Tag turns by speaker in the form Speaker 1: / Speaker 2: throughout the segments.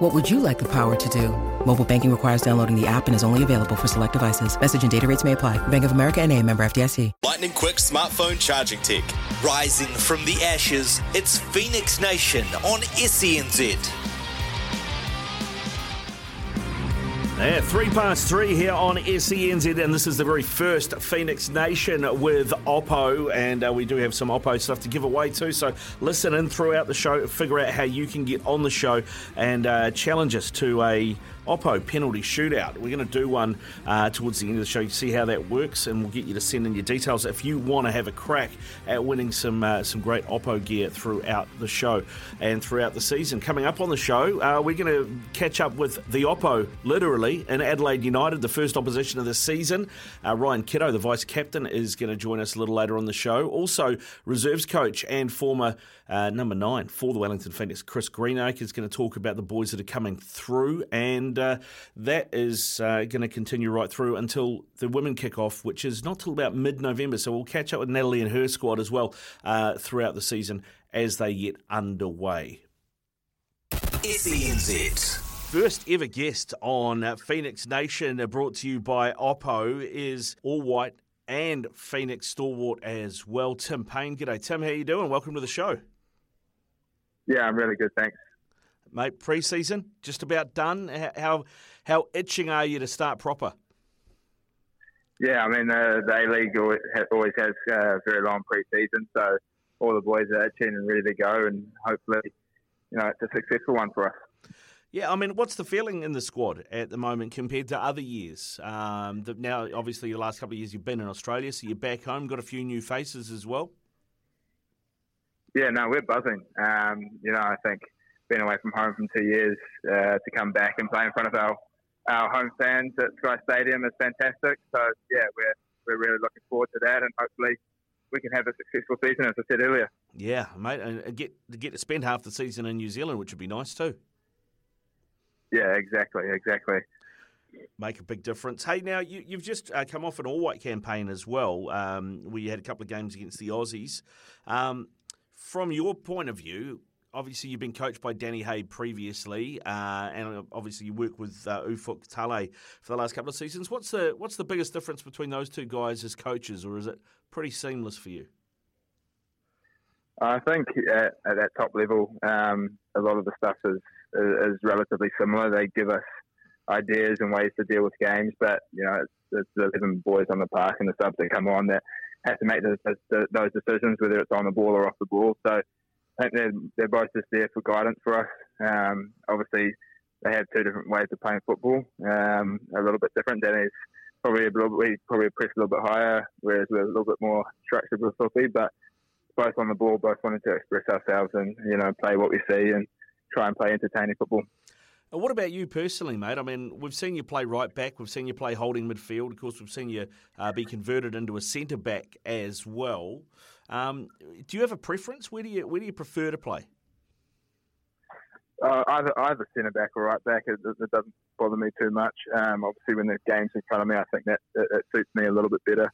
Speaker 1: What would you like the power to do? Mobile banking requires downloading the app and is only available for select devices. Message and data rates may apply. Bank of America and a member FDIC.
Speaker 2: Lightning quick smartphone charging tech. Rising from the ashes, it's Phoenix Nation on SENZ.
Speaker 3: Yeah, three past three here on SENZ, and this is the very first Phoenix Nation with Oppo, and uh, we do have some Oppo stuff to give away too. So listen in throughout the show, figure out how you can get on the show, and uh, challenge us to a Oppo penalty shootout. We're going to do one uh, towards the end of the show. You see how that works, and we'll get you to send in your details if you want to have a crack at winning some uh, some great Oppo gear throughout the show and throughout the season. Coming up on the show, uh, we're going to catch up with the Oppo, literally, in Adelaide United, the first opposition of the season. Uh, Ryan Kitto, the vice captain, is going to join us a little later on the show. Also, reserves coach and former uh, number nine for the Wellington Phoenix, Chris Greenacre, is going to talk about the boys that are coming through, and uh, that is uh, going to continue right through until the women kick off, which is not till about mid November. So we'll catch up with Natalie and her squad as well uh, throughout the season as they get underway.
Speaker 2: SENZ.
Speaker 3: First ever guest on uh, Phoenix Nation, brought to you by Oppo, is All White and Phoenix stalwart as well. Tim Payne, g'day Tim, how you doing? Welcome to the show.
Speaker 4: Yeah, I'm really good, thanks.
Speaker 3: Mate, pre-season just about done. How how itching are you to start proper?
Speaker 4: Yeah, I mean uh, the A League always has a uh, very long pre-season, so all the boys are itching and ready to go, and hopefully, you know, it's a successful one for us.
Speaker 3: Yeah, I mean, what's the feeling in the squad at the moment compared to other years? Um, the, now, obviously, the last couple of years you've been in Australia, so you're back home, got a few new faces as well.
Speaker 4: Yeah, no, we're buzzing. Um, you know, I think being away from home from two years uh, to come back and play in front of our, our home fans at Sky Stadium is fantastic. So yeah, we're we're really looking forward to that, and hopefully we can have a successful season, as I said earlier.
Speaker 3: Yeah, mate, and get get to spend half the season in New Zealand, which would be nice too.
Speaker 4: Yeah, exactly, exactly.
Speaker 3: Make a big difference. Hey, now you, have just uh, come off an all-white campaign as well, um, where you had a couple of games against the Aussies. Um, from your point of view, obviously you've been coached by Danny Hay previously, uh, and obviously you work with uh, Ufuk Talay for the last couple of seasons. What's the what's the biggest difference between those two guys as coaches, or is it pretty seamless for you?
Speaker 4: I think at, at that top level, um, a lot of the stuff is, is, is relatively similar. They give us ideas and ways to deal with games, but you know it's, it's the eleven boys on the park and the subs that come on that have to make those, those decisions, whether it's on the ball or off the ball. So I think they're, they're both just there for guidance for us. Um, obviously, they have two different ways of playing football, um, a little bit different. Danny's probably a little bit, probably press a little bit higher, whereas we're a little bit more structured with Flippy, but both on the ball, both wanting to express ourselves and, you know, play what we see and try and play entertaining football.
Speaker 3: What about you personally, mate? I mean, we've seen you play right back, we've seen you play holding midfield. Of course, we've seen you uh, be converted into a centre back as well. Um, do you have a preference? Where do you where do you prefer to play?
Speaker 4: Uh, either either centre back or right back, it, it doesn't bother me too much. Um, obviously, when the game's in front of me, I think that it, it suits me a little bit better.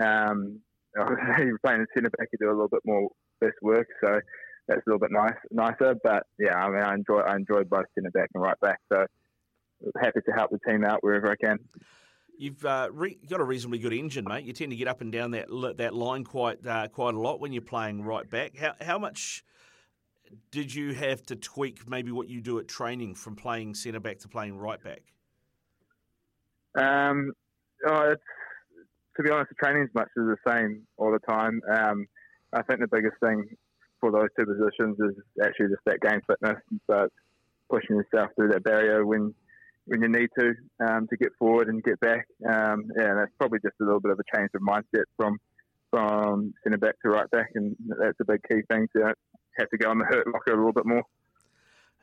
Speaker 4: Um, playing in centre back, you do a little bit more best work, so that's a little bit nice, nicer. But yeah, I mean, I enjoy I enjoy both centre back and right back. So happy to help the team out wherever I can.
Speaker 3: You've uh, re- got a reasonably good engine, mate. You tend to get up and down that that line quite uh, quite a lot when you're playing right back. How how much did you have to tweak maybe what you do at training from playing centre back to playing right back?
Speaker 4: Um, oh, to be honest, the training's much is the same all the time. Um, I think the biggest thing for those two positions is actually just that game fitness. So pushing yourself through that barrier when when you need to um, to get forward and get back. Um, yeah, that's probably just a little bit of a change of mindset from from centre back to right back, and that's a big key thing to have to go on the hurt locker a little bit more.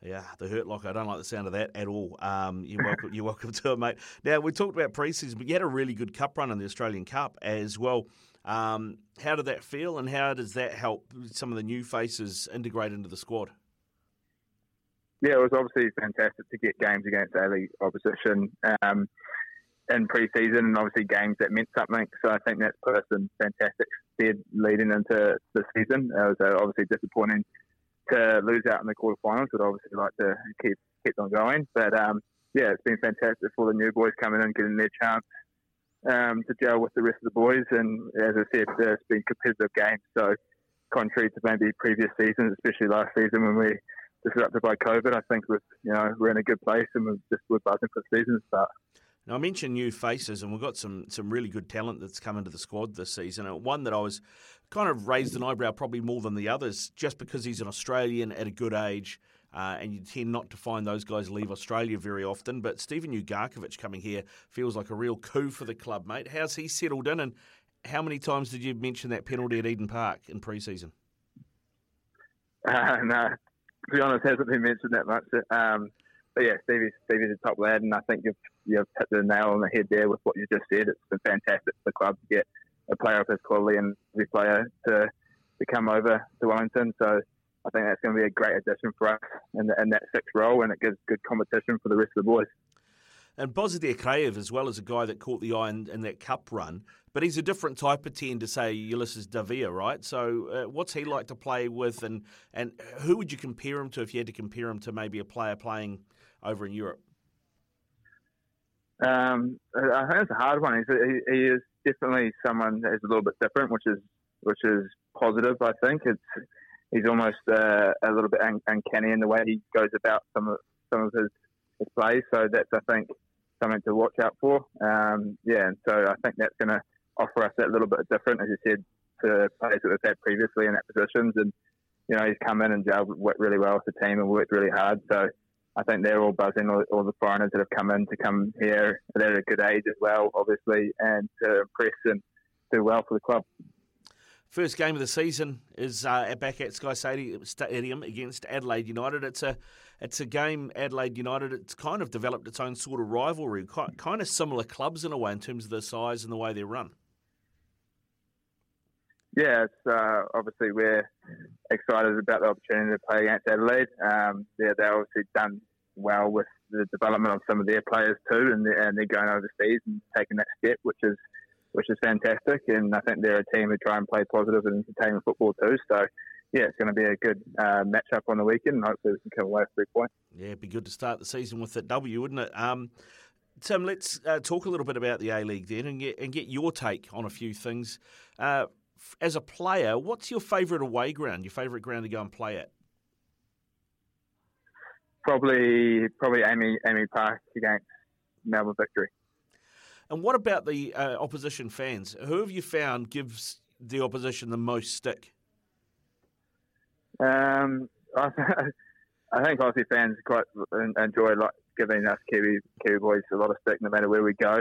Speaker 3: Yeah, the hurt locker. I don't like the sound of that at all. Um, you're, welcome, you're welcome to it, mate. Now, we talked about preseason, but you had a really good cup run in the Australian Cup as well. Um, how did that feel, and how does that help some of the new faces integrate into the squad?
Speaker 4: Yeah, it was obviously fantastic to get games against A-League opposition um, in pre-season, and obviously games that meant something. So I think that's put us in fantastic stead leading into the season. It was uh, obviously disappointing to lose out in the quarterfinals. but obviously like to keep keep on going, but um, yeah, it's been fantastic for the new boys coming in, getting their chance um, to gel with the rest of the boys. And as I said, it's been competitive games. So contrary to maybe previous seasons, especially last season when we disrupted by COVID, I think we're you know we're in a good place and we're just we're buzzing for the season start.
Speaker 3: Now, I mentioned new faces, and we've got some some really good talent that's come into the squad this season. And one that I was kind of raised an eyebrow probably more than the others, just because he's an Australian at a good age. Uh, and you tend not to find those guys leave Australia very often. But Steven Ugarkovic coming here feels like a real coup for the club, mate. How's he settled in, and how many times did you mention that penalty at Eden Park in pre-season?
Speaker 4: Uh, no, to be honest, hasn't been mentioned that much. Um, but yeah, Stevie's, Stevie's a top lad, and I think you've you've hit the nail on the head there with what you just said. It's been fantastic for the club to get a player of his quality and every player to to come over to Wellington. So I think that's going to be a great addition for us in, the, in that sixth role, and it gives good competition for the rest of the boys.
Speaker 3: And Bozhidar Kraev, as well as a guy that caught the eye in, in, that cup run, but he's a different type of 10 to say Ulises Dávila, right? So uh, what's he like to play with, and, and who would you compare him to if you had to compare him to maybe a player playing over in Europe?
Speaker 4: Um, I think it's a hard one. He, he is definitely someone that is a little bit different, which is which is positive. I think it's he's almost uh, a little bit un- uncanny in the way he goes about some of some of his, his plays. So that's I think something to watch out for. Um, yeah, and so I think that's going to offer us that little bit different, as you said, to players that we've had previously in that positions. And you know, he's come in and worked really well with the team and worked really hard. So I think they're all buzzing, all, all, the foreigners that have come in to come here. They're at a good age as well, obviously, and to impress and do well for the club.
Speaker 3: First game of the season is uh, back at Sky Stadium against Adelaide United. It's a it's a game Adelaide United. It's kind of developed its own sort of rivalry, kind of similar clubs in a way in terms of their size and the way they run.
Speaker 4: Yeah, uh, obviously we're excited about the opportunity to play against Adelaide. Um, yeah, they've obviously done well with the development of some of their players too, and they're, and they're going overseas and taking that step, which is which is fantastic. And I think they're a team who try and play positive and entertaining football too. So yeah, it's going to be a good uh, matchup on the weekend, and hopefully we can come away with three points.
Speaker 3: Yeah, it'd be good to start the season with that W, wouldn't it? Um, Tim, let's uh, talk a little bit about the A League then, and get and get your take on a few things. Uh, as a player, what's your favourite away ground? Your favourite ground to go and play at?
Speaker 4: Probably, probably AAMI AAMI Park against Melbourne Victory.
Speaker 3: And what about the uh, opposition fans? Who have you found gives the opposition the most stick?
Speaker 4: Um, I, I think Aussie fans quite enjoy like giving us Kiwi Kiwi boys a lot of stick no matter where we go.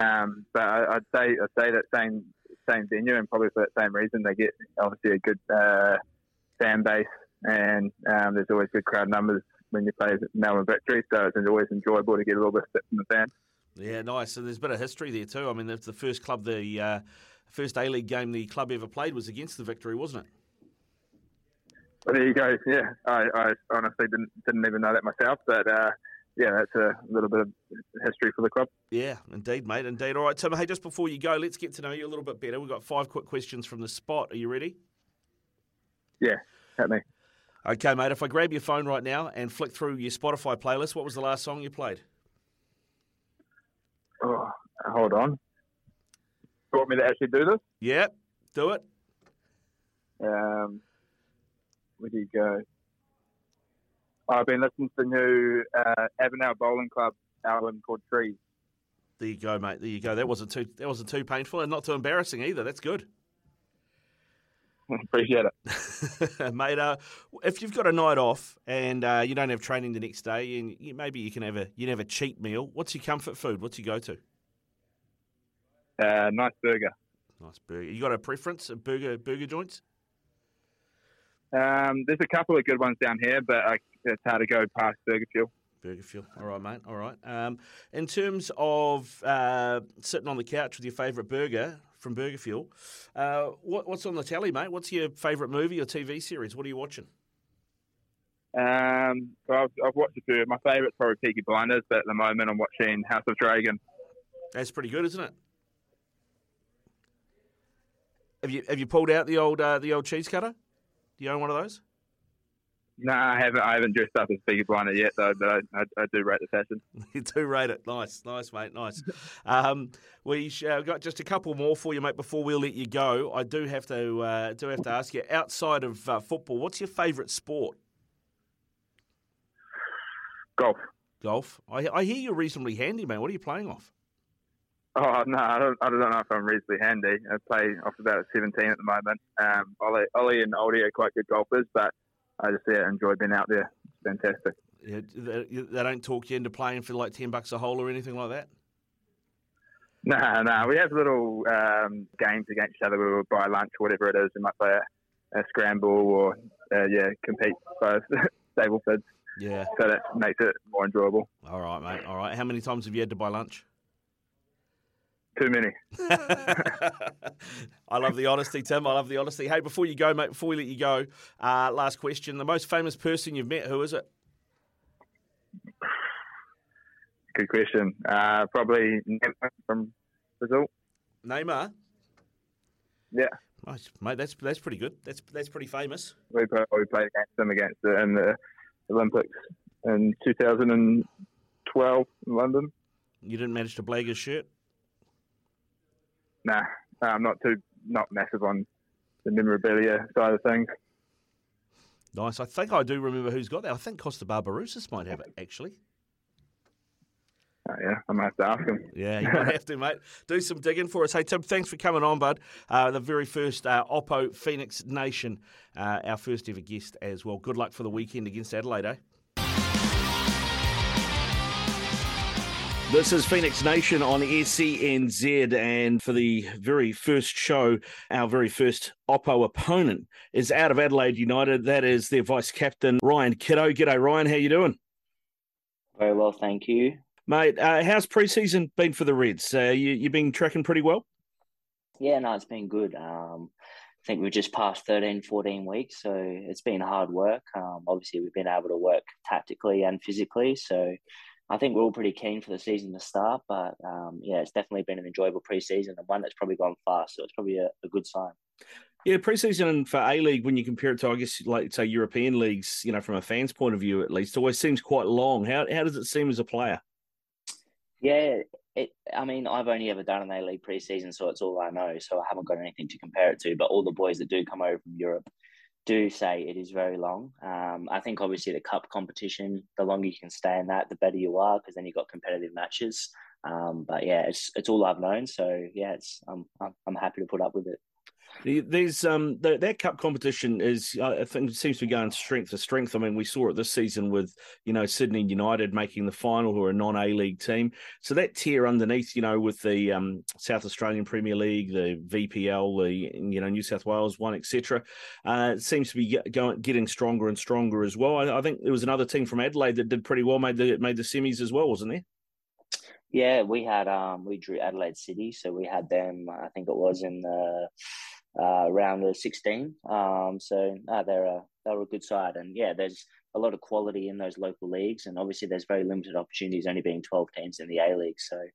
Speaker 4: Um, but I, would say I'd say that same same venue and probably for that same reason they get obviously a good uh, fan base and um, there's always good crowd numbers when you play Melbourne Victory, so it's always enjoyable to get a little bit of stick from the fans.
Speaker 3: Yeah, nice. So there's a bit of history there too. I mean, it's the first club, the uh, first A League game the club ever played was against the Victory, wasn't it?
Speaker 4: Well, there you go. Yeah, I, I, honestly didn't didn't even know that myself, but uh, yeah, that's a little bit of history for the club.
Speaker 3: Yeah, indeed, mate, indeed. All right, Tim. Hey, just before you go, let's get to know you a little bit better. We've got five quick questions from the spot. Are you ready?
Speaker 4: Yeah, at me.
Speaker 3: Okay, mate. If I grab your phone right now and flick through your Spotify playlist, what was the last song you played?
Speaker 4: Oh, hold on. You want me to actually do this?
Speaker 3: Yep, do it.
Speaker 4: Um, where do you go? I've been listening to the new uh, Avenel Bowling Club album called Trees.
Speaker 3: There you go, mate. There you go. That wasn't too that wasn't too painful and not too embarrassing either. That's good.
Speaker 4: Appreciate it,
Speaker 3: mate. Uh, if you've got a night off and uh, you don't have training the next day, and you, maybe you can have a you can have a cheat meal. What's your comfort food? What's your go to?
Speaker 4: Uh, nice burger.
Speaker 3: Nice burger. You got a preference? Of burger burger joints?
Speaker 4: Um, there's a couple of good ones down here, but I, it's hard to go past Burger Fuel.
Speaker 3: Burger Fuel. All right, mate. All right. Um, in terms of uh, sitting on the couch with your favourite burger, from Burger Fuel. Uh, what, what's on the telly, mate? What's your favourite movie or TV series? What are you watching?
Speaker 4: Um, so I've, I've watched a few. My favourite's probably Peaky Blinders, but at the moment I'm watching House of Dragon.
Speaker 3: That's pretty good, isn't it? Have you have you pulled out the old uh, the old cheese cutter? Do you own one of those?
Speaker 4: No, I haven't. I haven't dressed up as Peaky Blinder yet, though. But I, I, I do rate the fashion.
Speaker 3: you do rate it. Nice, nice, mate. Nice. um, we've uh, got just a couple more for you, mate. Before we let you go, I do have to uh, do have to ask you. Outside of uh, football, what's your favourite sport?
Speaker 4: Golf.
Speaker 3: Golf. I, I hear you're reasonably handy, man. What are you playing off?
Speaker 4: Oh no, I don't, I don't know if I'm reasonably handy. I play off about 17 at the moment. Um, Ollie, Ollie and Oldie are quite good golfers, but I just yeah, enjoy being out there. It's fantastic.
Speaker 3: Yeah, they, they don't talk you into playing for like 10 bucks a hole or anything like that?
Speaker 4: No, no. We have little um, games against each other. We will buy lunch, or whatever it is. We might play a, a scramble or uh, yeah, compete both Stableford.
Speaker 3: Yeah.
Speaker 4: So that makes it more enjoyable.
Speaker 3: All right, mate. All right. How many times have you had to buy lunch?
Speaker 4: Too many.
Speaker 3: I love the honesty, Tim. I love the honesty. Hey, before you go, mate, before we let you go, uh, last question. The most famous person you've met, who is it?
Speaker 4: Good question. Uh, probably Neymar from Brazil.
Speaker 3: Neymar?
Speaker 4: Yeah.
Speaker 3: Nice, mate. That's that's pretty good. That's that's pretty famous.
Speaker 4: We, play, we played against him against the, in the Olympics in 2012 in London.
Speaker 3: You didn't manage to blag his shirt?
Speaker 4: Nah, I'm not too not massive on the memorabilia side of things.
Speaker 3: Nice. I think I do remember who's got that. I think Costa Barbarouses might have it actually.
Speaker 4: Uh, yeah, I might have to ask him.
Speaker 3: Yeah, you might have to, mate. Do some digging for us. Hey, Tim, thanks for coming on, bud. Uh, the very first uh, Oppo Phoenix Nation, uh, our first ever guest as well. Good luck for the weekend against Adelaide, eh? This is Phoenix Nation on SENZ, and for the very first show, our very first Oppo opponent is out of Adelaide United. That is their vice captain Ryan Kitto. G'day, Ryan. How you doing?
Speaker 5: Very well, thank you,
Speaker 3: mate. Uh, how's preseason been for the Reds? Uh, you you been tracking pretty well?
Speaker 5: Yeah, no, it's been good. Um, I think we've just passed 13, 14 weeks, so it's been hard work. Um, obviously, we've been able to work tactically and physically, so I think we're all pretty keen for the season to start, but um, yeah, it's definitely been an enjoyable preseason and one that's probably gone fast. So it's probably a, a good sign.
Speaker 3: Yeah, preseason for A League, when you compare it to, I guess, like say European leagues, you know, from a fan's point of view at least, always seems quite long. How how does it seem as a player?
Speaker 5: Yeah, it. I mean, I've only ever done an A League preseason, so it's all I know. So I haven't got anything to compare it to. But all the boys that do come over from Europe do say it is very long. Um, I think obviously the cup competition, the longer you can stay in that, the better you are because then you've got competitive matches. Um, but yeah, it's it's all I've known. So yeah, it's I'm I'm happy to put up with it.
Speaker 3: There's um the, that cup competition is I think seems to be going strength to strength. I mean, we saw it this season with you know Sydney United making the final, who are a non A League team. So that tier underneath, you know, with the um, South Australian Premier League, the VPL, the you know New South Wales one, etc. Uh, seems to be going getting stronger and stronger as well. I, I think there was another team from Adelaide that did pretty well, made the made the semis as well, wasn't there?
Speaker 5: Yeah, we had um we drew Adelaide City, so we had them. I think it was in the uh, round of 16. Um, so they're a they're a good side, and yeah, there's a lot of quality in those local leagues, and obviously there's very limited opportunities, only being 12 teams in the A League. So I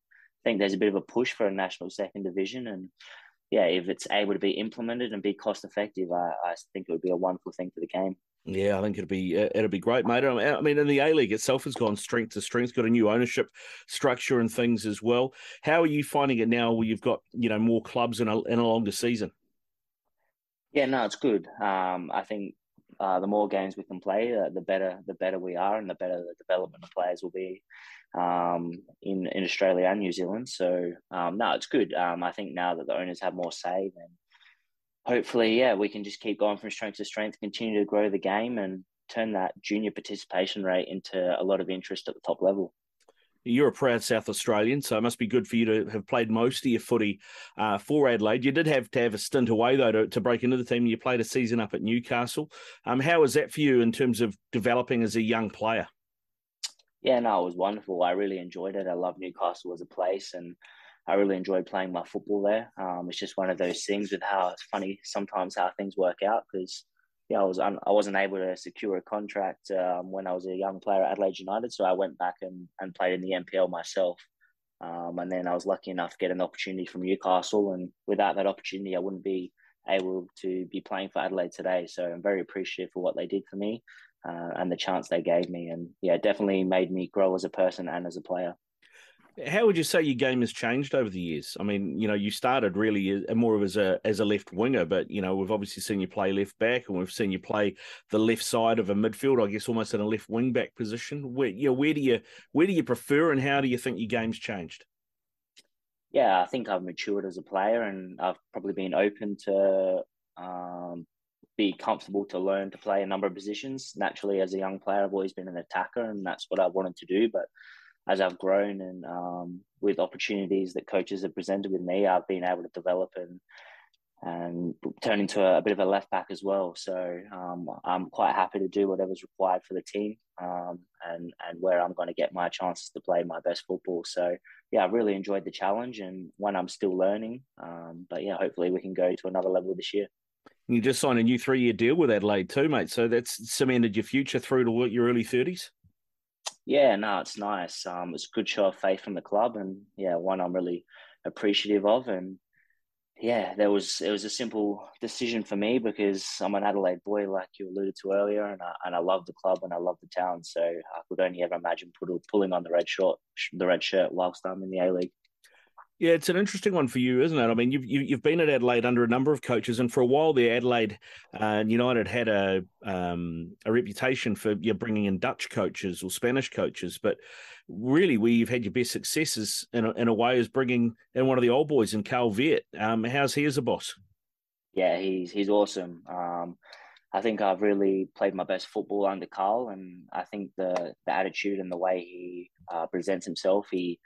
Speaker 5: think there's a bit of a push for a national second division, and yeah, if it's able to be implemented and be cost effective, I, I think it would be a wonderful thing for the game.
Speaker 3: Yeah, I think it'll be uh, it'll be great, mate. I mean, in the A League itself has gone strength to strength, got a new ownership structure and things as well. How are you finding it now? Where you've got you know more clubs in a in a longer season?
Speaker 5: Yeah, no, it's good. Um, I think uh, the more games we can play, uh, the better the better we are, and the better the development of players will be um, in in Australia and New Zealand. So um, no, it's good. Um, I think now that the owners have more say, then hopefully, yeah, we can just keep going from strength to strength, continue to grow the game, and turn that junior participation rate into a lot of interest at the top level.
Speaker 3: You're a proud South Australian, so it must be good for you to have played most of your footy uh, for Adelaide. You did have to have a stint away though to, to break into the team. You played a season up at Newcastle. Um, how was that for you in terms of developing as a young player?
Speaker 5: Yeah, no, it was wonderful. I really enjoyed it. I love Newcastle as a place, and I really enjoyed playing my football there. Um, it's just one of those things with how it's funny sometimes how things work out because yeah, I was un- I wasn't able to secure a contract um, when I was a young player at Adelaide United, so I went back and, and played in the NPL myself. Um, and then I was lucky enough to get an opportunity from Newcastle, and without that opportunity, I wouldn't be able to be playing for Adelaide today. So I'm very appreciative for what they did for me uh, and the chance they gave me, and yeah, definitely made me grow as a person and as a player.
Speaker 3: How would you say your game has changed over the years? I mean, you know, you started really more of as a as a left winger, but you know, we've obviously seen you play left back, and we've seen you play the left side of a midfield. I guess almost in a left wing back position. Where you know, where do you where do you prefer, and how do you think your game's changed?
Speaker 5: Yeah, I think I've matured as a player, and I've probably been open to um, be comfortable to learn to play a number of positions. Naturally, as a young player, I've always been an attacker, and that's what I wanted to do, but as I've grown and um, with opportunities that coaches have presented with me, I've been able to develop and and turn into a, a bit of a left back as well. So um, I'm quite happy to do whatever's required for the team um, and and where I'm going to get my chances to play my best football. So yeah, I really enjoyed the challenge and one I'm still learning. Um, but yeah, hopefully we can go to another level this year.
Speaker 3: You just signed a new three-year deal with Adelaide too, mate. So that's cemented your future through to your early thirties.
Speaker 5: Yeah, no, it's nice. Um, it's a good show of faith from the club, and yeah, one I'm really appreciative of. And yeah, there was it was a simple decision for me because I'm an Adelaide boy, like you alluded to earlier, and I, and I love the club and I love the town. So I could only ever imagine pulling on the red short, the red shirt whilst I'm in the A League.
Speaker 3: Yeah, it's an interesting one for you, isn't it? I mean, you've you've been at Adelaide under a number of coaches, and for a while, there, Adelaide uh, United had a um, a reputation for you bringing in Dutch coaches or Spanish coaches, but really, where you've had your best successes in a, in a way is bringing in one of the old boys in Carl Veart. Um, how's he as a boss?
Speaker 5: Yeah, he's he's awesome. Um, I think I've really played my best football under Carl, and I think the the attitude and the way he uh, presents himself, he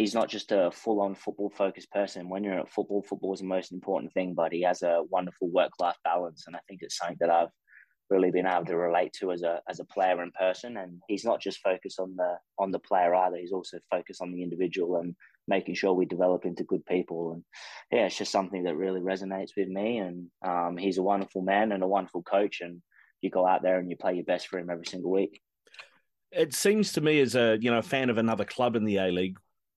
Speaker 5: he's not just a full on football focused person. When you're at football, football is the most important thing, but he has a wonderful work life balance. And I think it's something that I've really been able to relate to as a as a player in person. And he's not just focused on the on the player either. He's also focused on the individual and making sure we develop into good people. And yeah, it's just something that really resonates with me. And um, he's a wonderful man and a wonderful coach. And you go out there and you play your best for him every single week.
Speaker 3: It seems to me as a you know fan of another club in the A League,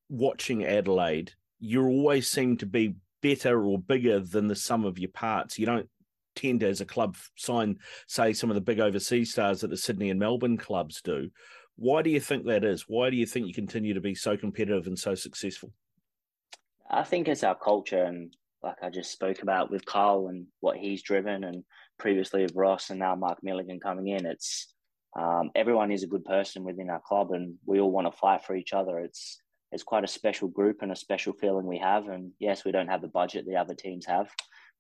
Speaker 3: watching Adelaide, you always seem to be better or bigger than the sum of your parts. You don't tend to, as a club, sign, say, some of the big overseas stars that the Sydney and Melbourne clubs do. Why do you think that is? Why do you think you continue to be so competitive and so successful?
Speaker 5: I think it's our culture, and like I just spoke about with Carl and what he's driven, and previously with Ross, and now Mark Milligan coming in. It's um, everyone is a good person within our club, and we all want to fight for each other. It's it's quite a special group and a special feeling we have. And yes, we don't have the budget the other teams have,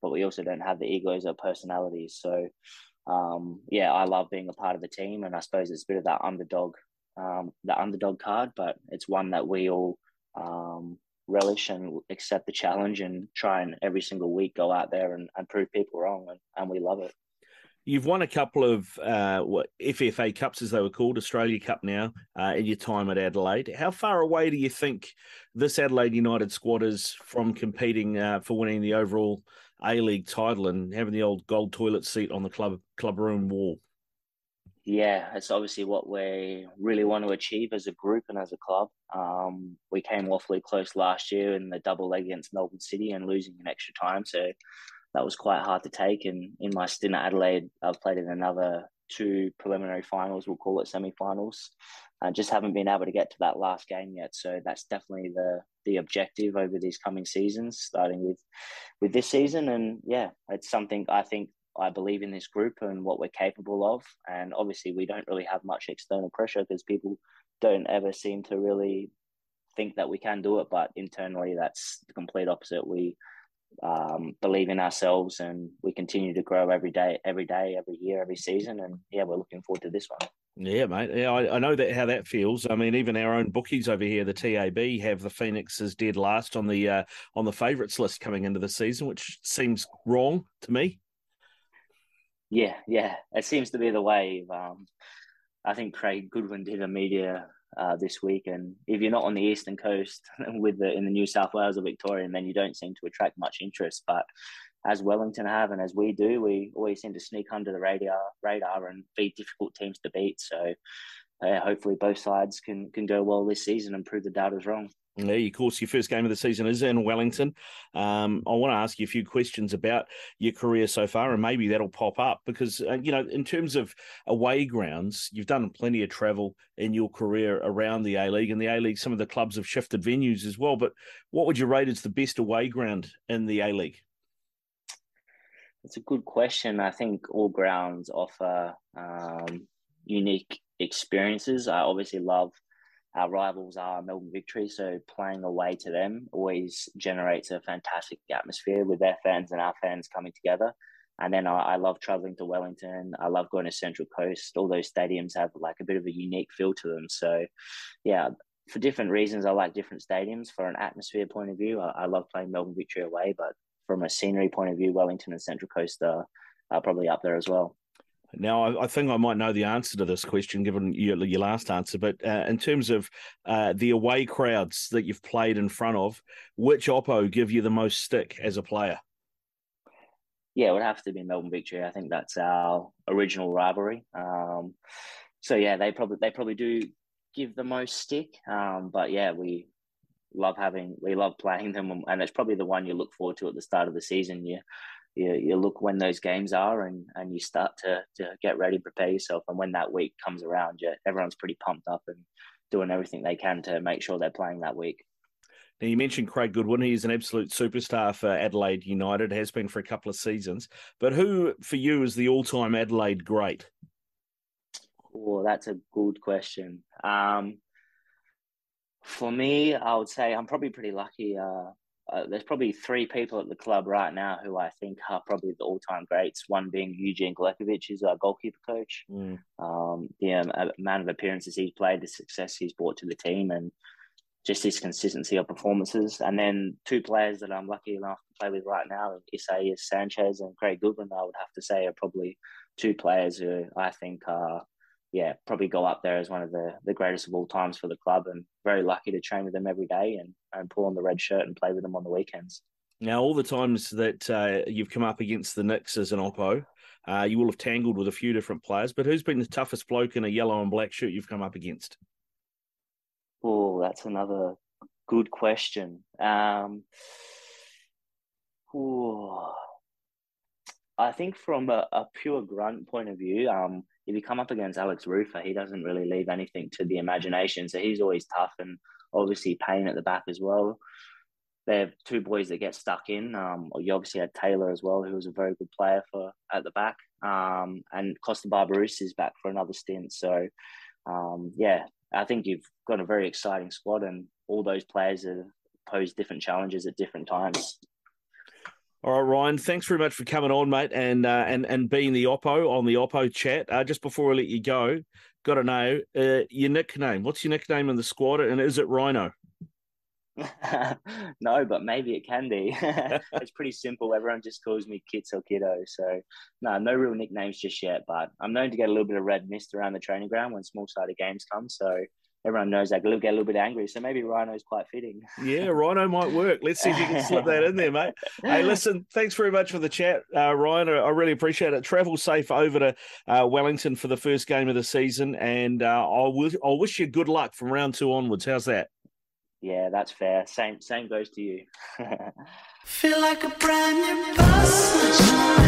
Speaker 5: but we also don't have the egos or personalities. So, um, yeah, I love being a part of the team, and I suppose it's a bit of that underdog, um, the underdog card, but it's one that we all um, relish and accept the challenge and try and every single week go out there and, and prove people wrong, and, and we love it.
Speaker 3: You've won a couple of uh, FFA Cups, as they were called, Australia Cup now, uh, in your time at Adelaide. How far away do you think this Adelaide United squad is from competing uh, for winning the overall A League title and having the old gold toilet seat on the club club room wall?
Speaker 5: Yeah, it's obviously what we really want to achieve as a group and as a club. Um, we came awfully close last year in the double leg against Melbourne City and losing in extra time. So that was quite hard to take. And in my stint at Adelaide, I've played in another two preliminary finals, we'll call it semi-finals. I just haven't been able to get to that last game yet. So that's definitely the the objective over these coming seasons, starting with with this season. And yeah, it's something I think I believe in this group and what we're capable of. And obviously, we don't really have much external pressure because people don't ever seem to really think that we can do it. But internally, that's the complete opposite. We um, believe in ourselves and we continue to grow every day, every day, every year, every season. And yeah, we're looking forward to this one.
Speaker 3: Yeah, mate. Yeah, I, I, know that how that feels. I mean, even our own bookies over here, the TAB, have the Phoenix as dead last on the uh, on the favourites list coming into the season, which seems wrong to me.
Speaker 5: Yeah, yeah, it seems to be the wave. Um, I think Craig Goodwin did a media uh, this week. And if you're not on the eastern coast with the in the New South Wales or Victorian, then you don't seem to attract much interest. But as Wellington have and as we do, we always seem to sneak under the radar radar and be difficult teams to beat. So hopefully both sides can can go well this season and prove the doubters wrong.
Speaker 3: Yeah, of course, your first game of the season is in Wellington. Um, I want to ask you a few questions about your career so far, and maybe that'll pop up because, uh, you know, in terms of away grounds, you've done plenty of travel in your career around the A League. And the A League, some of the clubs have shifted venues as well. But what would you rate as the best away ground in the A League?
Speaker 5: It's a good question. I think all grounds offer um, unique experiences. I obviously love our rivals are Melbourne Victory, so playing away to them always generates a fantastic atmosphere with their fans and our fans coming together. And then I, I love traveling to Wellington. I love going to Central Coast. All those stadiums have like a bit of a unique feel to them. So, yeah, for different reasons, I like different stadiums. For an atmosphere point of view, I, I love playing Melbourne Victory away, but from a scenery point of view, Wellington and Central Coast are, are probably up there as well.
Speaker 3: Now, I, I, think I might know the answer to this question, given your, your last answer. But uh, in terms of uh, the away crowds that you've played in front of, which Oppo give you the most stick as a player?
Speaker 5: Yeah, it would have to be Melbourne Victory. I think that's our original rivalry. Um, so yeah, they probably they probably do give the most stick. Um, but yeah, we love having we love playing them, and it's probably the one you look forward to at the start of the season. You you, you look when those games are and, and you start to, to get ready, prepare yourself. And when that week comes around, you, everyone's pretty pumped up and doing everything they can to make sure they're playing that week.
Speaker 3: Now, you mentioned Craig Goodwin. He's an absolute superstar for Adelaide United, has been for a couple of seasons. But who, for you, is the all time Adelaide great?
Speaker 5: Oh, that's a good question. Um, for me, I would say I'm probably pretty lucky. Uh, uh, there's probably three people at the club right now who I think are probably the all-time greats. One being Eugene Galekovic, who's our goalkeeper coach. Mm. Um, the um, amount of appearances he's played, the success he's brought to the team, and just his consistency of performances. And then two players that I'm lucky enough to play with right now, Isaias Sanchez and Craig Goodwin, I would have to say are probably two players who I think are yeah, probably go up there as one of the, the greatest of all times for the club and very lucky to train with them every day and, and pull on the red shirt and play with them on the weekends.
Speaker 3: Now, all the times that uh, you've come up against the Nix as an Oppo, uh, you will have tangled with a few different players, but who's been the toughest bloke in a yellow and black shirt you've come up against?
Speaker 5: Oh, that's another good question. Um, oh, I think from a, a, pure grunt point of view, um, if you come up against Alex Rufer, he doesn't really leave anything to the imagination. So he's always tough and obviously Payne at the back as well. They have two boys that get stuck in. Um, you obviously had Taylor as well, who was a very good player for at the back. Um, and Costa Barbarouses is back for another stint. So, um, yeah, I think you've got a very exciting squad, and all those players have posed different challenges at different times.
Speaker 3: All right, Ryan. Thanks very much for coming on, mate, and uh, and and being the Oppo on the Oppo chat. Uh, just before I let you go, got to know uh, your nickname. What's your nickname in the squad, and is it Rhino?
Speaker 5: no, but maybe it can be. it's pretty simple. Everyone just calls me Kits or Kiddo. So, no, no real nicknames just yet. But I'm known to get a little bit of red mist around the training ground when small sided games come. So, everyone knows they get a little bit angry. So maybe Rhino's quite fitting.
Speaker 3: Yeah, Rhino might work. Let's see if you can slip that in there, mate. Hey, listen, thanks very much for the chat, uh, Ryan. I really appreciate it. Travel safe over to uh, Wellington for the first game of the season, and uh, I'll, I'll wish you good luck from round two onwards. How's that?
Speaker 5: Yeah, that's fair. Same same goes to you.
Speaker 6: Feel like a brand new person.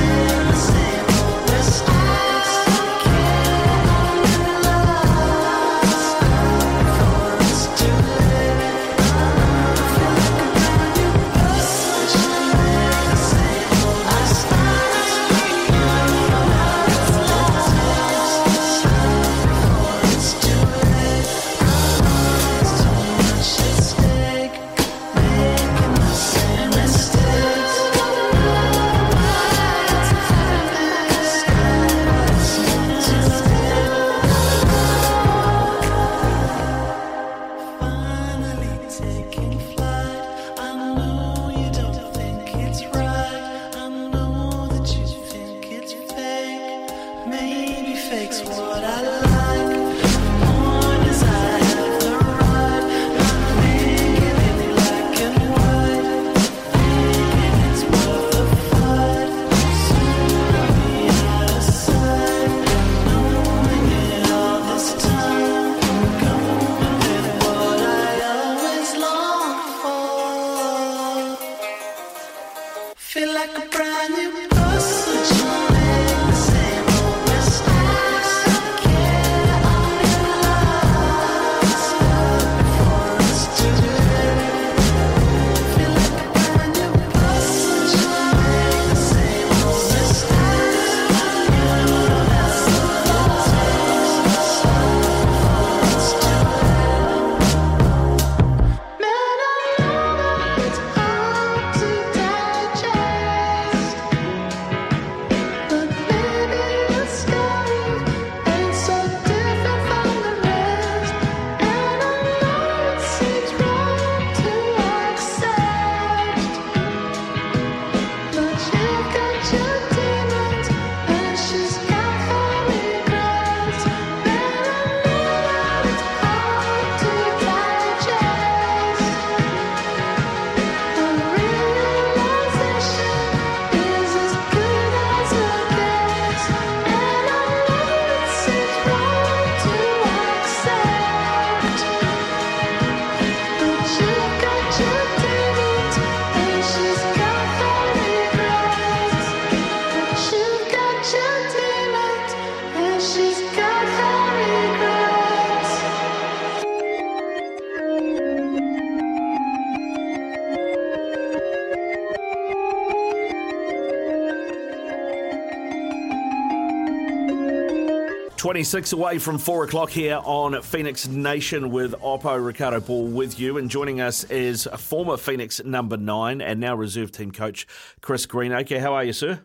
Speaker 3: 26 away from 4 o'clock here on Phoenix Nation with Oppo Riccardo Ball with you. And joining us is former Phoenix number 9 and now reserve team coach Chris Greenacre. How are you, sir?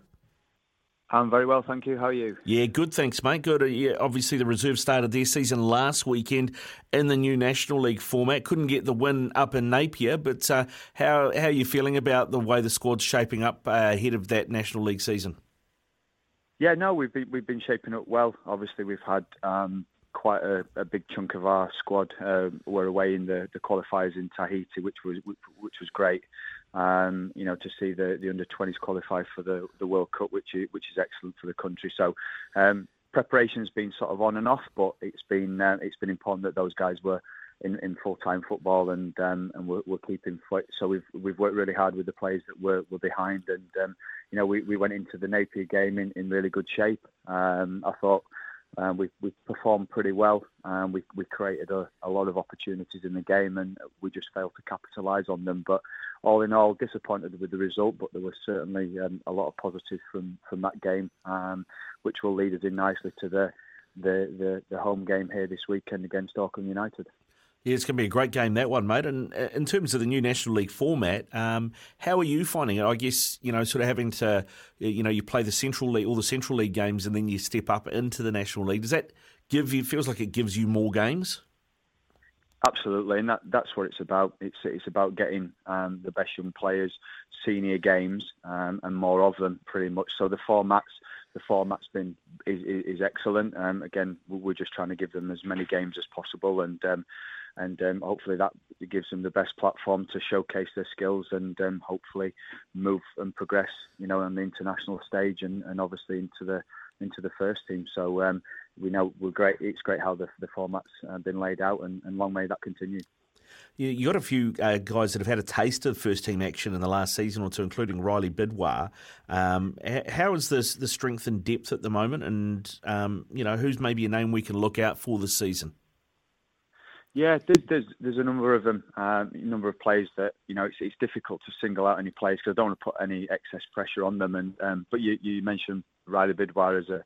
Speaker 7: I'm very well, thank you. How are you?
Speaker 3: Yeah, good, thanks, mate. Good. Uh, yeah, obviously, the reserve started their season last weekend in the new National League format. Couldn't get the win up in Napier, but uh, how how are you feeling about the way the squad's shaping up uh, ahead of that National League season?
Speaker 7: Yeah, no, we've been we've been shaping up well. Obviously, we've had um, quite a, a, big chunk of our squad uh, were away in the, the qualifiers in Tahiti, which was which was great. Um, you know, to see the, the under 20s qualify for the, the World Cup, which is, which is excellent for the country. So um, preparation's been sort of on and off, but it's been uh, it's been important that those guys were in, in full time football and um, and we're, we're, keeping fit. So we've we've worked really hard with the players that were, were behind, and um, you know we, we went into the Napier game in, in really good shape. Um, I thought uh, we we performed pretty well. Um, we we created a, a lot of opportunities in the game, and we just failed to capitalise on them. But all in all, disappointed with the result, but there was certainly um, a lot of positives from from that game, um, which will lead us in nicely to the the, the, the home game here this weekend against Auckland United.
Speaker 3: Yeah, it's going to be a great game, that one, mate. And uh, in terms of the new National League format, um, how are you finding it? I guess, you know, sort of having to, you know, you play the Central League, all the Central League games, and then you step up into the National League. Does that give you, feels like it gives you more games?
Speaker 7: Absolutely, and that, that's what it's about. It's it's about getting um, the best young players senior games um, and more of them, pretty much. So the formats, the format's been is, is excellent. Um, again, we're just trying to give them as many games as possible, and um, and um, hopefully that gives them the best platform to showcase their skills and um, hopefully move and progress, you know, on the international stage and, and obviously into the into the first team. So um, we know we're great. It's great how the the format's uh, been laid out, and, and long may that continue.
Speaker 3: You got a few uh, guys that have had a taste of first team action in the last season or two, including Riley Bidois. Um, how is this the strength and depth at the moment, and um, you know who's maybe a name we can look out for this season?
Speaker 7: Yeah, there's there's, a number of them, um, a number of players that you know it's, it's difficult to single out any players because I don't want to put any excess pressure on them. And um, but you, you mentioned Riley Bidois as a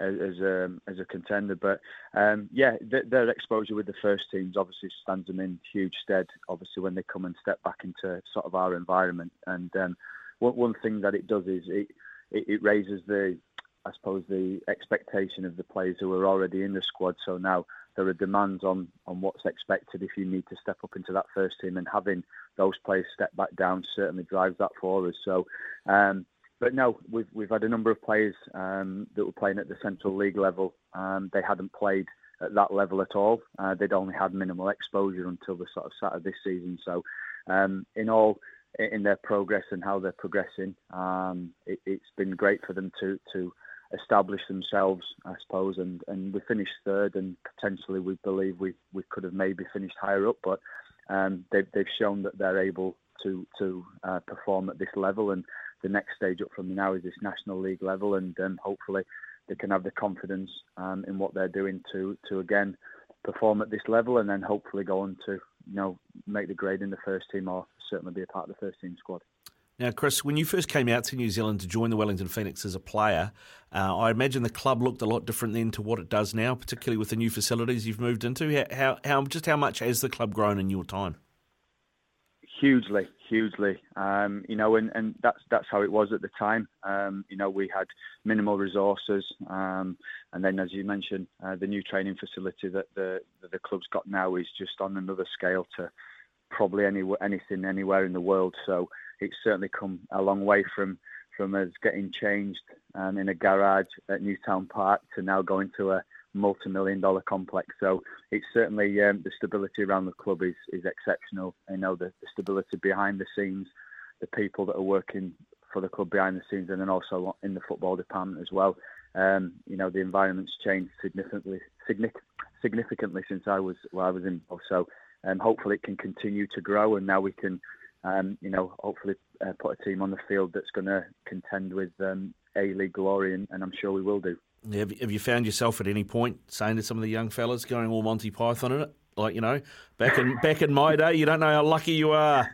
Speaker 7: as a as a contender, but um, yeah, their, their, exposure with the first teams obviously stands them in huge stead. Obviously, when they come and step back into sort of our environment, and um, one, one thing that it does is it, it raises the I suppose the expectation of the players who are already in the squad. So now there are demands on on what's expected if you need to step up into that first team, and having those players step back down certainly drives that for us. So. Um, but no, we've we've had a number of players um, that were playing at the Central League level. Um, they hadn't played at that level at all. Uh, they'd only had minimal exposure until the sort of start of this season. So, um, in all, in their progress and how they're progressing, um, it, has been great for them to to establish themselves, I suppose. And, and we finished third, and potentially we believe we, we could have maybe finished higher up, but um, they've, they've shown that they're able to to uh, perform at this level, and the next stage up from now is this national league level, and um, hopefully they can have the confidence um, in what they're doing to to again perform at this level, and then hopefully go on to you know make the grade in the first team or certainly be a part of the first team squad.
Speaker 3: Now, Chris, when you first came out to New Zealand to join the Wellington Phoenix as a player, uh, I imagine the club looked a lot different then to what it does now, particularly with the new facilities you've moved into. How, how just how much has the club grown in your time?
Speaker 7: Hugely, hugely. Um, you know, and, and that's that's how it was at the time. Um, you know, we had minimal resources, um, and then as you mentioned, uh, the new training facility that the that the club's got now is just on another scale to probably any anything anywhere in the world. So it's certainly come a long way from from us getting changed um, in a garage at Newtown Park to now going to a multi-million dollar complex. So it's certainly um, the stability around the club is is exceptional. I know the, the, stability behind the scenes, the people that are working for the club behind the scenes, and then also in the football department as well. Um, you know the environment's changed significantly significantly since I was well, I was involved. So um, hopefully it can continue to grow, and now we can um, you know, hopefully uh, put a team on the field that's going to contend with um, A League glory, and, and, I'm sure we will do.
Speaker 3: Have, have you found yourself at any point saying to some of the young fellas going all Monty Python in it? Like you know, back in back in my day, you don't know how lucky you are.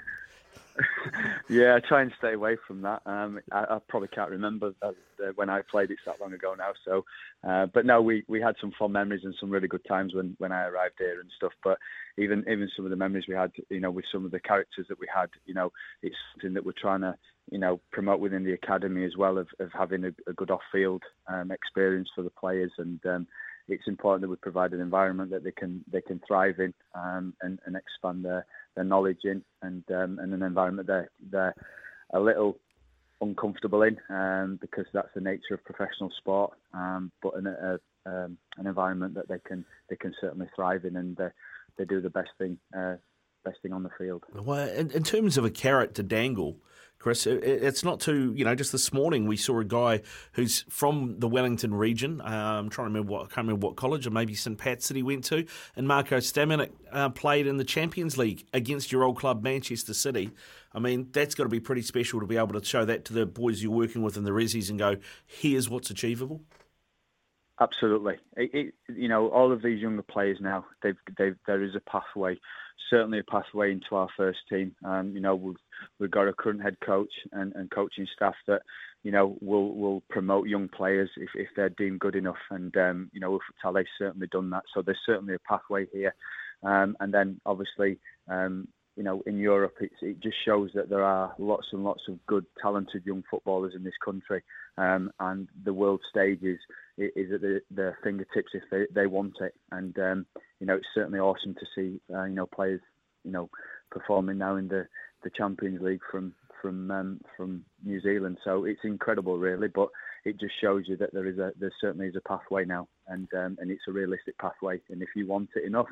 Speaker 7: Yeah, I try and stay away from that. Um, I, I, probably can't remember uh, when I played it that long ago now. So, uh, but no, we, we had some fond memories and some really good times when, when I arrived here and stuff. But even even some of the memories we had, you know, with some of the characters that we had, you know, it's something that we're trying to, you know, promote within the academy as well of, of having a, a good off-field um, experience for the players and. Um, it's important that we provide an environment that they can they can thrive in um, and, and expand their their knowledge in and um, and an environment they're they're a little uncomfortable in um, because that's the nature of professional sport. Um, but in a, a, um, an environment that they can they can certainly thrive in and uh, they do the best thing uh, best thing on the field.
Speaker 3: Well, in, in terms of a carrot to dangle. Chris. It's not too, you know, just this morning we saw a guy who's from the Wellington region. Uh, I'm trying to remember what, I can't remember what college, or maybe St. Pat's that he went to. And Marko Stamenic uh, played in the Champions League against your old club, Manchester City. I mean, that's got to be pretty special to be able to show that to the boys you're working with in the Resis and go, here's what's achievable.
Speaker 7: Absolutely. It, it, you know, all of these younger players now, they've, they've, there is a pathway, certainly a pathway into our first team. Um, you know, we've, we've got a current head coach and, and coaching staff that, you know, will will promote young players if, if they're deemed good enough. And, um, you know, Talay's certainly done that. So there's certainly a pathway here. Um, and then obviously, um, you know, in Europe, it just shows that there are lots and lots of good, talented young footballers in this country, um, and the world stage is, is at the, their fingertips if they, they want it. And um, you know, it's certainly awesome to see uh, you know players you know performing now in the, the Champions League from from um, from New Zealand. So it's incredible, really. But it just shows you that there is a there certainly is a pathway now, and um, and it's a realistic pathway. And if you want it enough,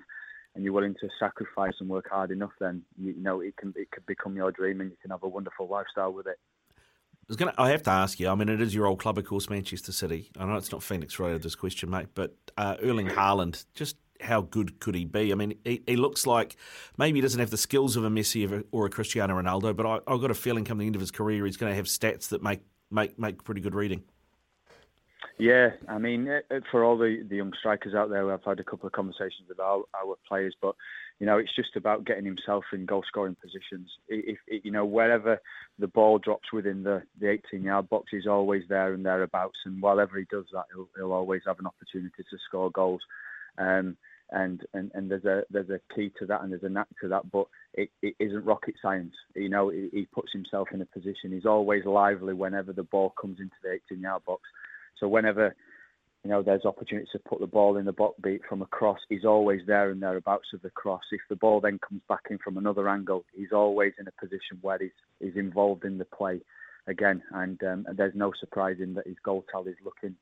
Speaker 7: and you're willing to sacrifice and work hard enough, then you, know it can it could become your dream, and you can have a wonderful lifestyle with it.
Speaker 3: I was gonna. I have to ask you. I mean, it is your old club, of course, Manchester City. I know it's not Phoenix related this question, mate, but uh, Erling Haaland, just how good could he be? I mean, he, he, looks like maybe he doesn't have the skills of a Messi or a Cristiano Ronaldo, but I, have got a feeling coming to the end of his career, he's going to have stats that make make make pretty good reading.
Speaker 7: Yeah, I mean, uh, uh, for all the, the young strikers out there, I've had a couple of conversations with our, our players, but you know, it's just about getting himself in goal scoring positions. If, if, you know, wherever the ball drops within the, the 18 yard box, he's always there and thereabouts. And wherever he does that, he'll, he'll always have an opportunity to score goals. Um, and, and, and there's a there's a key to that and there's a knack to that, but it, it isn't rocket science. You know, he, he puts himself in a position. He's always lively whenever the ball comes into the 18 yard box. So whenever you know there's opportunity to put the ball in the box beat from a cross, he's always there and thereabouts of the cross. If the ball then comes back in from another angle, he's always in a position where he's, he's involved in the play again. And, um, and there's no surprise in that his goal tally is looking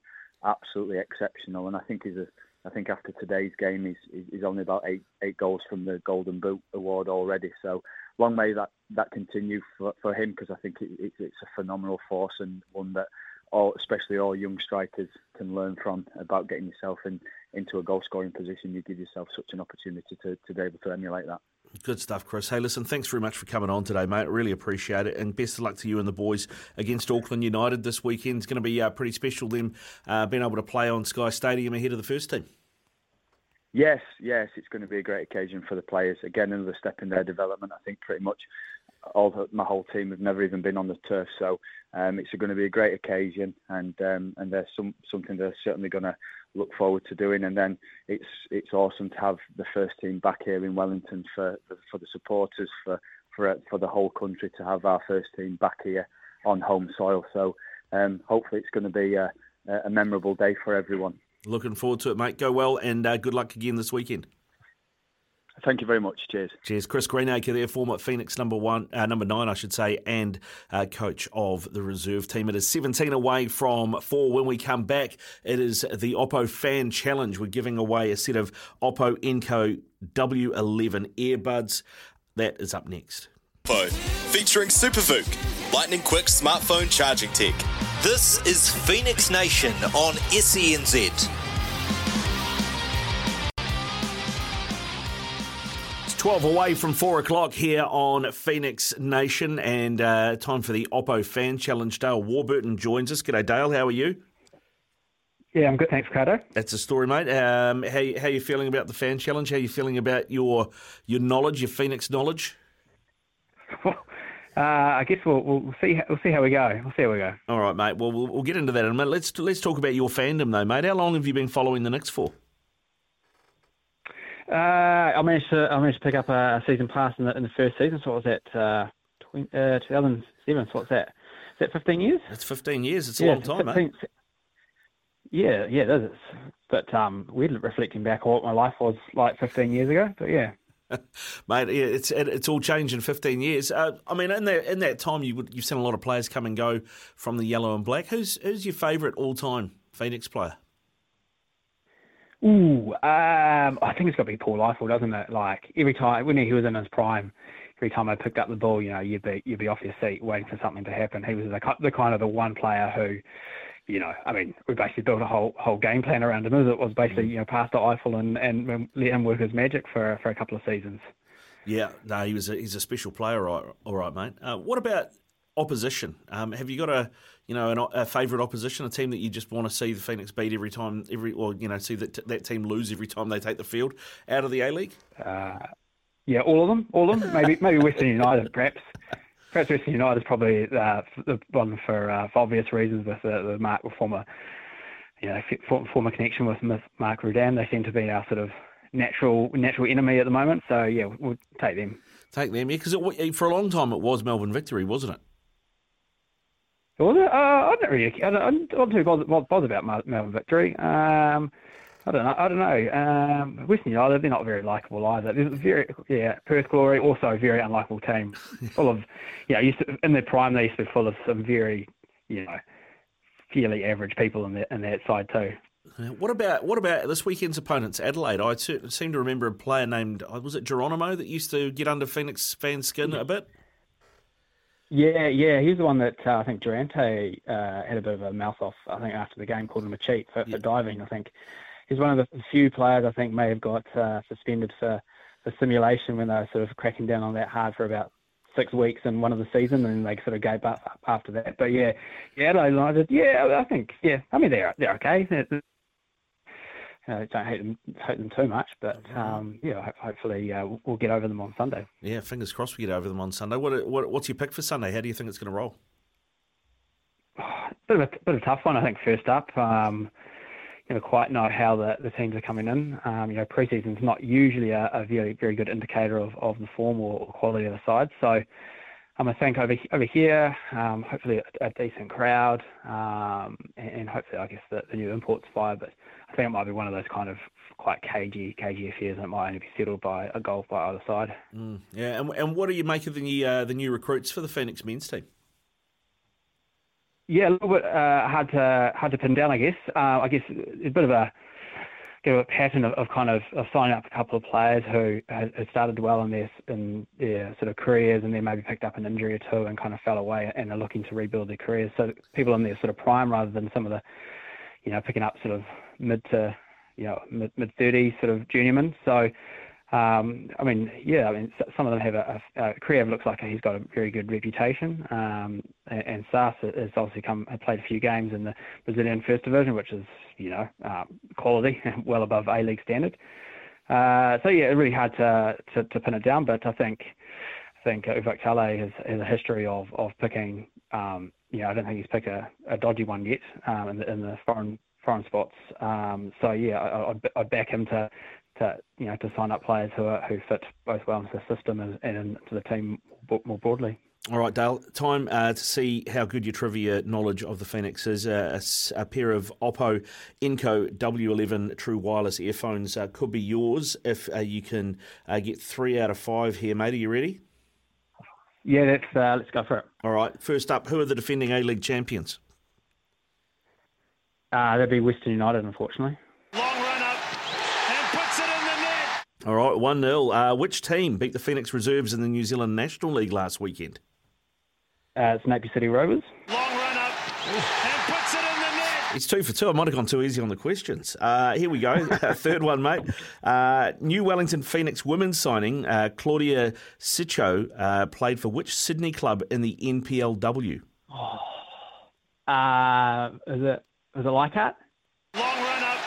Speaker 7: absolutely exceptional. And I think he's a I think after today's game, he's, he's only about eight eight goals from the Golden Boot award already. So long may that, that continue for, for him because I think it, it's a phenomenal force and one that all, especially all young strikers can learn from about getting yourself in, into a goal scoring position. You give yourself such an opportunity to, to be able to emulate that.
Speaker 3: Good stuff, Chris. Hey, listen, thanks very much for coming on today, mate. Really appreciate it. And best of luck to you and the boys against Auckland United this weekend. It's going to be uh, pretty special, them uh, being able to play on Sky Stadium ahead of the first team.
Speaker 7: Yes, yes, it's going to be a great occasion for the players. Again, another step in their development. I think pretty much all my whole team have never even been on the turf, so um, it's going to be a great occasion, and um, and there's some something they're certainly going to look forward to doing. And then it's it's awesome to have the first team back here in Wellington for for the supporters, for for for the whole country to have our first team back here on home soil. So um, hopefully it's going to be a, a memorable day for everyone.
Speaker 3: Looking forward to it, mate. Go well, and uh, good luck again this weekend.
Speaker 7: Thank you very much. Cheers.
Speaker 3: Cheers, Chris Greenacre, there, former Phoenix number one, uh, number nine, I should say, and uh, coach of the reserve team. It is 17 away from four. When we come back, it is the Oppo Fan Challenge. We're giving away a set of Oppo Enco W11 earbuds. That is up next.
Speaker 2: Oppo, featuring SuperVOOC, lightning quick smartphone charging tech. This is Phoenix Nation on SENZ.
Speaker 3: 12 away from 4 o'clock here on Phoenix Nation, and uh, time for the Oppo Fan Challenge. Dale Warburton joins us. G'day, Dale. How are you?
Speaker 8: Yeah, I'm good. Thanks, Carter.
Speaker 3: That's a story, mate. Um, how, how are you feeling about the Fan Challenge? How are you feeling about your your knowledge, your Phoenix knowledge?
Speaker 8: uh, I guess we'll, we'll see we'll see how we go. We'll see how we go.
Speaker 3: All right, mate. Well, we'll, we'll get into that in a minute. Let's let's talk about your fandom, though, mate. How long have you been following the Nix for?
Speaker 8: Uh, I managed to I managed to pick up a season pass in the, in the first season. So what was that? Uh, 20, uh, 2007. So what's that? Is that 15 years?
Speaker 3: It's 15 years. It's a yeah, long time, 15, mate.
Speaker 8: Yeah, yeah, it is. But um, we're reflecting back on what my life was like 15 years ago. But yeah.
Speaker 3: Mate, it's it's all changed in 15 years. Uh, I mean, in that in that time, you would, you've seen a lot of players come and go from the yellow and black. Who's who's your favourite all time Phoenix player?
Speaker 8: Ooh, um, I think it's got to be Paul Ifill, doesn't it? Like every time when he was in his prime, every time I picked up the ball, you know, you'd be you'd be off your seat waiting for something to happen. He was the, the kind of the one player who, you know, I mean, we basically built a whole whole game plan around him. It was basically you know pass to Ifill and and let him work his magic for for a couple of seasons.
Speaker 3: Yeah, no, he was a, he's a special player, all right, all right mate. Uh, what about opposition? Um, have you got a you know, an, a favourite opposition, a team that you just want to see the Phoenix beat every time, every or you know, see that that team lose every time they take the field out of the A League? Uh,
Speaker 8: yeah, all of them, all of them. Maybe maybe Western United, perhaps. Perhaps Western United is probably uh, the one for, uh, for obvious reasons with the, the Mark former, you know, former connection with Mark Rudan. They seem to be our sort of natural natural enemy at the moment. So yeah, we'll take them.
Speaker 3: Take them, yeah, because for a long time it was Melbourne Victory, wasn't it?
Speaker 8: Was it? Uh, I don't really. I don't, I'm not too bothered, bothered about Melbourne victory. Um, I don't know. I don't know. Um, Western United, they're not very likable either. They're very, yeah. Perth Glory, also a very unlikable team. full of, you know, used to, in their prime, they used to be full of some very, you know, fairly average people in that in that side too.
Speaker 3: What about what about this weekend's opponents, Adelaide? I seem to remember a player named was it Geronimo that used to get under Phoenix fans' skin a bit.
Speaker 8: Yeah, yeah, he's the one that uh, I think Durante uh, had a bit of a mouth off. I think after the game, called him a cheat for, yeah. for diving. I think he's one of the few players I think may have got uh, suspended for, for simulation when they were sort of cracking down on that hard for about six weeks in one of the season, and they sort of gave up after that. But yeah, yeah, Adelaide United, yeah, I think, yeah, I mean they're they're okay. They're, uh, don't hate them, hate them too much, but um, yeah, hopefully uh, we'll get over them on Sunday.
Speaker 3: Yeah, fingers crossed we get over them on Sunday. What, what what's your pick for Sunday? How do you think it's going to roll?
Speaker 8: Bit of a bit of a tough one, I think. First up, um, you know, quite know how the, the teams are coming in. Um, you know, preseason's not usually a, a, very very good indicator of, of the form or, quality of the side. So, um, I think over over here, um, hopefully a, a, decent crowd, um, and, and, hopefully I guess the, the new imports fire, but I think it might be one of those kind of quite cagey, cagey affairs, and it might only be settled by a goal by either side.
Speaker 3: Mm, yeah, and, and what do you make of the uh, the new recruits for the Phoenix men's team?
Speaker 8: Yeah, a little bit uh, hard to hard to pin down, I guess. Uh, I guess it's a bit of a get a pattern of, of kind of, of, signing up a couple of players who had started well in their in their sort of careers and then maybe picked up an injury or two and kind of fell away and are looking to rebuild their careers. So people in their sort of prime rather than some of the you know picking up sort of mid to you know mid mid thirties sort of journeyman. So um, I mean, yeah, I mean, some of them have a, a, a looks like he's got a very good reputation, um, and, Sasse has obviously come played a few games in the Brazilian First Division, which is you know uh, quality, well above A League standard. Uh, so yeah, it's really hard to, to, to pin it down, but I think I think Ufuk has, has a history of of picking. Um, you know, I don't think he's picked a, a dodgy one yet um, in, the, in the foreign foreign spots. Um, so yeah, I, I'd, I'd back him to to you know to sign up players who are, who fit both well into the system and, and into the team more broadly.
Speaker 3: All right, Dale. Time uh, to see how good your trivia knowledge of the Phoenix is. Uh, a, a, pair of Oppo Enco W11 True Wireless earphones uh, could be yours if uh, you can uh, get three out of five here, mate. Are you ready?
Speaker 8: Yeah, let's uh, let's go for it.
Speaker 3: All right. First up, who are the defending A League champions?
Speaker 8: That'd be Western United, unfortunately. long run up.
Speaker 3: All right, 1 0. Uh, which team beat the Phoenix Reserves in the New Zealand National League last weekend?
Speaker 8: Uh, it's Napier City Rovers.
Speaker 6: Long run up and puts it in the net.
Speaker 3: It's two for two. I might have gone too easy on the questions. Uh, here we go. Third one, mate. Uh, New Wellington Phoenix women's signing, uh, Claudia Sicho, uh, played for which Sydney club in the NPLW?
Speaker 8: Oh. Uh, is it, is it Leichhardt?
Speaker 6: Long run up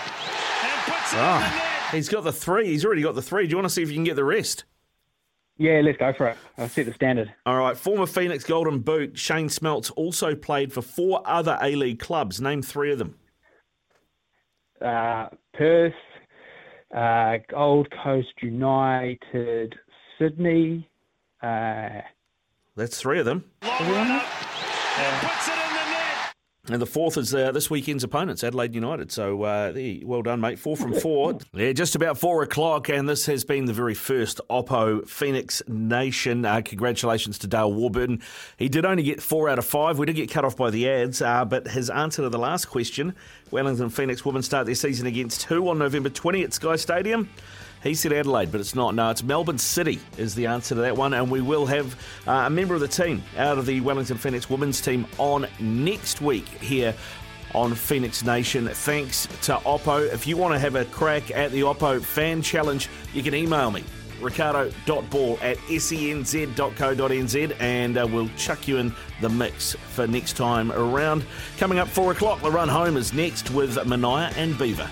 Speaker 6: and puts it oh. in the net.
Speaker 3: He's got the three. He's already got the three. Do you want to see if you can get the rest?
Speaker 8: Yeah, let's go for it. I'll set the standard.
Speaker 3: All right. Former Phoenix Golden Boot Shane Smeltz also played for four other A League clubs. Name three of them.
Speaker 8: Uh, Perth, uh, Gold Coast United, Sydney. Uh,
Speaker 3: That's three of them.
Speaker 6: Long
Speaker 3: and the fourth is uh, this weekend's opponents, Adelaide United. So, uh, well done, mate. Four from four. yeah, just about four o'clock, and this has been the very first Oppo Phoenix Nation. Uh, congratulations to Dale Warburton. He did only get four out of five. We did get cut off by the ads, uh, but his answer to the last question Wellington Phoenix women start their season against who on November 20 at Sky Stadium? He said Adelaide, but it's not. No, it's Melbourne City is the answer to that one. And we will have uh, a member of the team out of the Wellington Phoenix women's team on next week here on Phoenix Nation. Thanks to Oppo. If you want to have a crack at the Oppo fan challenge, you can email me. Riccardo.ball at senz.co.nz and uh, we'll chuck you in the mix for next time around. Coming up 4 o'clock, the run home is next with Mania and Beaver.